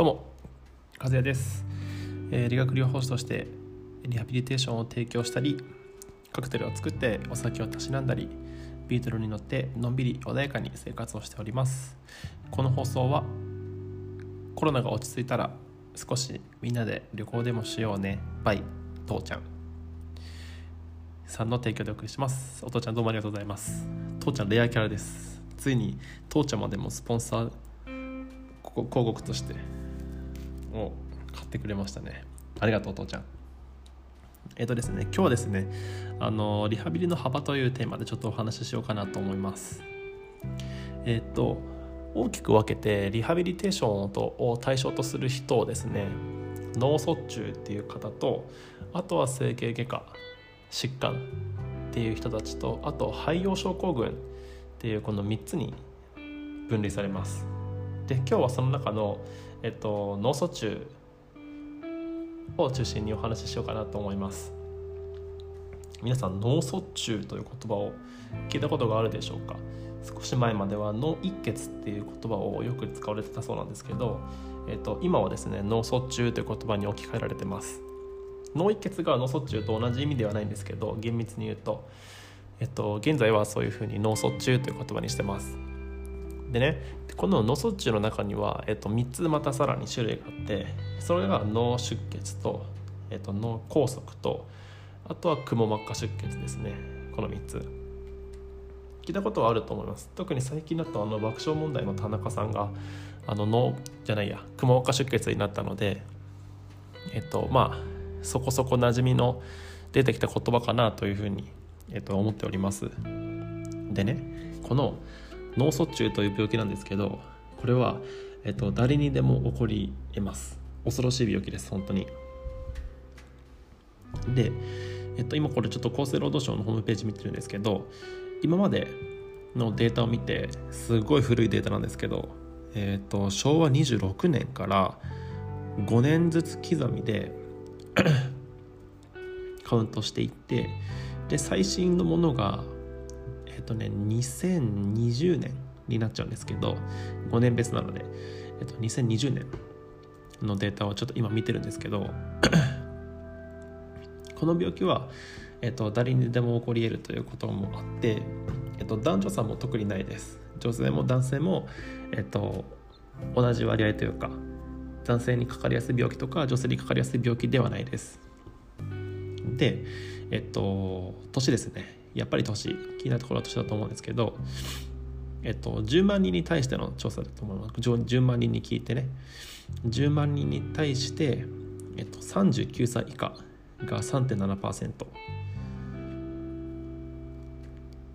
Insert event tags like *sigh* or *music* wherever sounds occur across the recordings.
どうも和也です、えー理学療法士としてリハビリテーションを提供したりカクテルを作ってお酒をたしなんだりビートルに乗ってのんびり穏やかに生活をしております。この放送はコロナが落ち着いたら少しみんなで旅行でもしようねバイ父ちゃん。さんの提供でお送りします。お父ちゃんどうもありがとうございます。父ちゃんレアキャラです。ついに父ちゃんまでもスポンサー広告としてを買ってくれましたね。ありがとう父ちゃん。えっ、とですね今日はですねあのリハビリの幅というテーマでちょっとお話ししようかなと思います。えっ、と大きく分けてリハビリテーションとを対象とする人をですね脳卒中っていう方とあとは整形外科疾患っていう人たちとあと肺葉症候群っていうこの3つに分類されます。で今日はその中の、えっと、脳卒中を中心にお話ししようかなと思います。皆さん脳卒中という言葉を聞いたことがあるでしょうか？少し前までは脳一血っていう言葉をよく使われてたそうなんですけど、えっと、今はですね脳卒中という言葉に置き換えられてます。脳一血が脳卒中と同じ意味ではないんですけど厳密に言うと、えっと、現在はそういうふうに脳卒中という言葉にしてます。でねこの脳卒中の中には、えっと、3つまたさらに種類があってそれが脳出血と、えっと、脳梗塞とあとはくも膜下出血ですね。この3つ。聞いたことはあると思います。特に最近だとあの爆笑問題の田中さんがあの脳じゃないやくも膜下出血になったのでえっとまあそこそこ馴染みの出てきた言葉かなというふうに、えっと、思っております。でねこの脳卒中という病気なんですけどこれは、えっと、誰にでも起こり得ます。恐ろしい病気です本当に。で、えっと、今これちょっと厚生労働省のホームページ見てるんですけど今までのデータを見てすごい古いデータなんですけど、えっと、昭和26年から5年ずつ刻みで *clears throat* カウントしていってで最新のものがえっとね2020年になっちゃうんですけど5年別なので、えっと、2020年のデータをちょっと今見てるんですけど *clears throat* この病気は、えっと、誰にでも起こり得るということもあって、えっと、男女差も特にないです。女性も男性も、えっと、同じ割合というか男性にかかりやすい病気とか女性にかかりやすい病気ではないです。でえっと年ですね。やっぱり年気になるところは年だと思うんですけどえっと10万人に対しての調査だと思います。10 10万人に聞いてね。10万人に対して、えっと、39歳以下が3.7%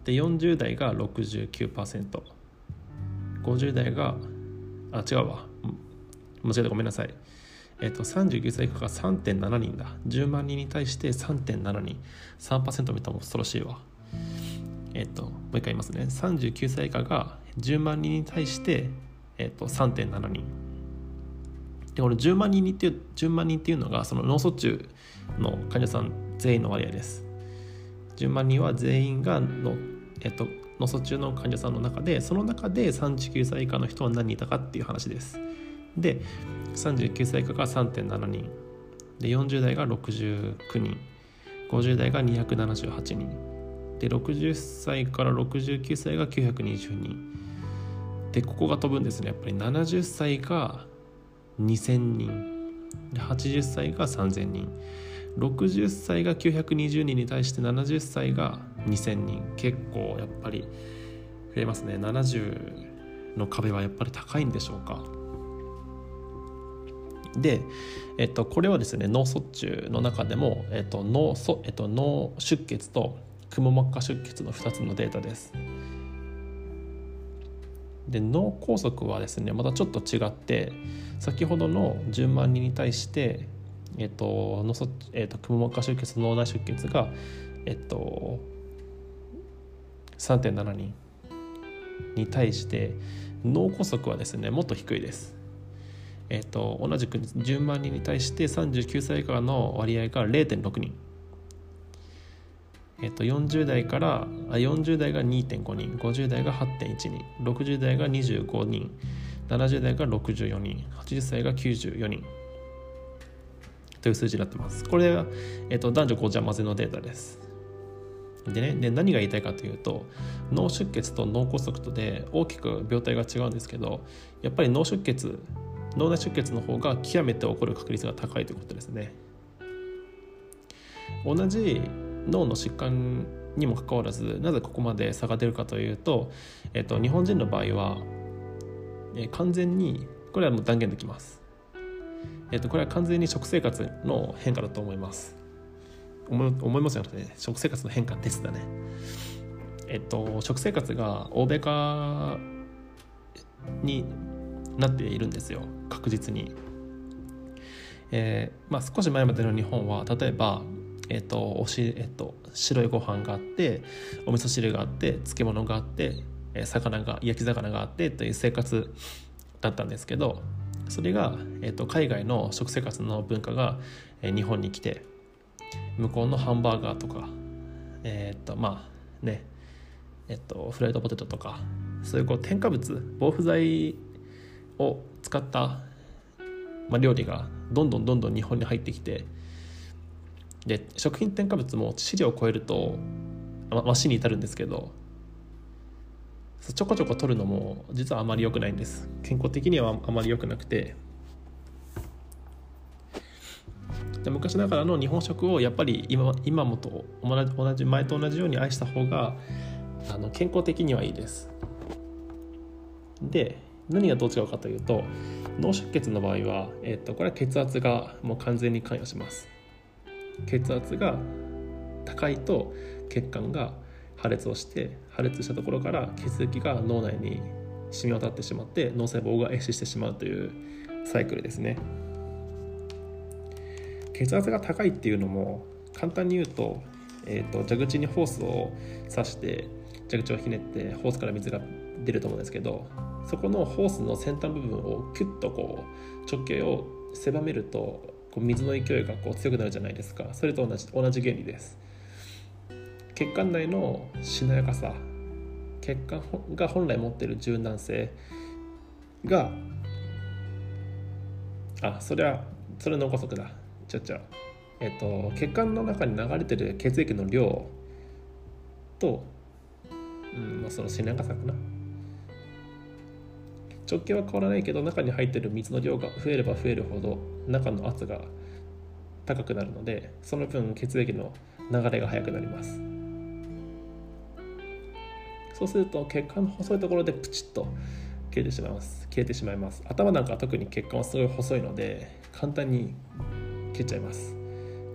で40代が 69%50 代があ違うわ。間違えたごめんなさい。えっと、39歳以下が3.7人だ。10万人に対して3.7人。3%見たら恐ろしいわ。えっともう一回言いますね。39歳以下が10万人に対して、えっと、3.7人。でこれ10万人にっていう10万人っていうのがその脳卒中の患者さん全員の割合です。10万人は全員がの、えっと、脳卒中の患者さんの中でその中で39歳以下の人は何人いたかっていう話です。で39歳以下が3.7人。で40代が69人。50代が278人。で60歳から69歳が920人。でここが飛ぶんですね。やっぱり70歳が2000人。で80歳が3000人。60歳が920人に対して70歳が2000人。結構やっぱり増えますね。70の壁はやっぱり高いんでしょうか。で、えっと、これはですね脳卒中の中でも、えっと脳そえっと、脳出血とくも膜下出血の2つのデータです。で脳梗塞はですねまたちょっと違って先ほどの10万人に対してえっと脳卒えっとくも膜下出血脳内出血がえっと3.7人に対して脳梗塞はですねもっと低いです。えっと同じく10万人に対して39歳以下の割合が0.6人。えっと、40代からあ40代が2.5人。50代が8.1人。60代が25人。70代が64人。80歳が94人。という数字になってます。これは、えっと、男女ごちゃ混ぜのデータです。でねで何が言いたいかというと脳出血と脳梗塞とで大きく病態が違うんですけどやっぱり脳出血脳内出血の方が極めて起こる確率が高いということですね。同じ脳の疾患にもかかわらずなぜここまで差が出るかというと、えっと、日本人の場合は、え完全にこれはもう断言できます、えっと、これは完全に食生活の変化だと思います。思思いますよね。食生活の変化ですだね。えっと食生活が欧米化になっているんですよ確実に。えーまあ、少し前までの日本は例えば、えーとおしえーと、白いご飯があってお味噌汁があって漬物があって、え、魚が焼き魚があってという生活だったんですけどそれが、えーと海外の食生活の文化が、えー、日本に来て向こうのハンバーガーとかえっ、とまあねえっ、とフライドポテトとかそういうこう添加物防腐剤を使った、まあ、料理がどんどんどんどん日本に入ってきてで食品添加物も致死量を超えるとま、死に至るんですけどちょこちょこ取るのも実はあまり良くないんです。健康的にはあまり良くなくて。で昔ながらの日本食をやっぱり今今もと同じ前と同じように愛した方があの健康的にはいいです。で何がどう違うかというと脳出血の場合は、えー、とこれは血圧がもう完全に関与します。血圧が高いと血管が破裂をして破裂したところから血液が脳内に染み渡ってしまって脳細胞が壊死してしまうというサイクルですね。血圧が高いっていうのも簡単に言うと,、えーと、蛇口にホースを刺して蛇口をひねってホースから水が出ると思うんですけどそこのホースの先端部分をキュッとこう直径を狭めるとこう水の勢いがこう強くなるじゃないですか。それと同じ同じ原理です。血管内のしなやかさ。血管が本来持っている柔軟性。があそれはそれ脳梗塞だ。ちゃちゃえっと血管の中に流れてる血液の量と、うんまあ、そのしなやかさかな。直径は変わらないけど中に入ってる水の量が増えれば増えるほど中の圧が高くなるのでその分血液の流れが速くなります。そうすると血管の細いところでプチッと消えてしまいます。消えてしまいます。頭なんか特に血管はすごい細いので簡単に消えちゃいます。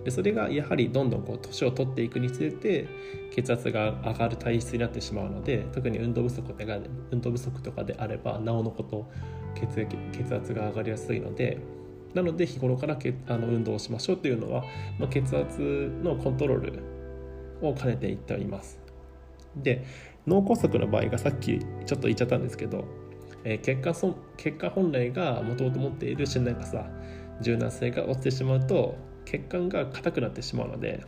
でそれがやはりどんどんこう年を取っていくにつれて血圧が上がる体質になってしまうので特に運動不足で運動不足とかであればなおのこと血液血圧が上がりやすいのでなので日頃から血あの運動をしましょうというのは、まあ、血圧のコントロールを兼ねていっております。で脳梗塞の場合がさっきちょっと言っちゃったんですけど、えー、血管そ血管本来がもともと持っている信頼かさ柔軟性が落ちてしまうと血管が硬くなってしまうので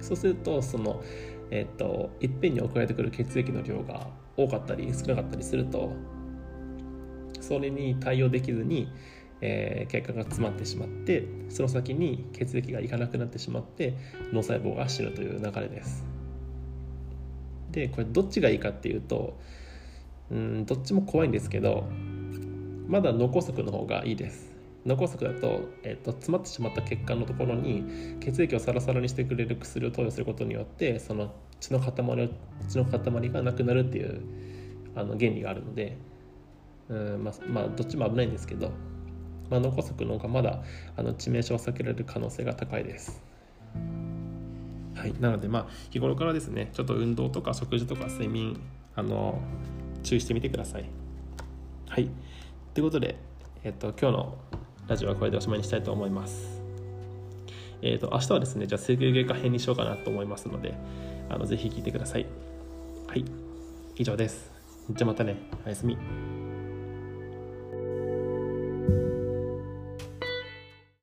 そうするとそのえっ、といっぺんに送られてくる血液の量が多かったり少なかったりするとそれに対応できずに、えー、血管が詰まってしまってその先に血液がいかなくなってしまって脳細胞が死ぬという流れです。でこれどっちがいいかっていうとうんどっちも怖いんですけどまだ脳梗塞の方がいいです。脳梗塞だと,、えーと、詰まってしまった血管のところに血液をサラサラにしてくれる薬を投与することによってその血の塊血の塊がなくなるっていうあの原理があるのでうんまあ、まあ、どっちも危ないんですけど、まあ、脳梗塞の方がまだあの致命傷を避けられる可能性が高いです。はい、なのでまあ日頃からですねちょっと運動とか食事とか睡眠あの注意してみてください。はいということで、えっと、今日のラジオはこれでおしまいにしたいと思います。えっ、ー、と、明日はですね、じゃあ整形外科編にしようかなと思いますので、あのぜひ聞いてください。はい、以上です。じゃあまたね、おやすみ。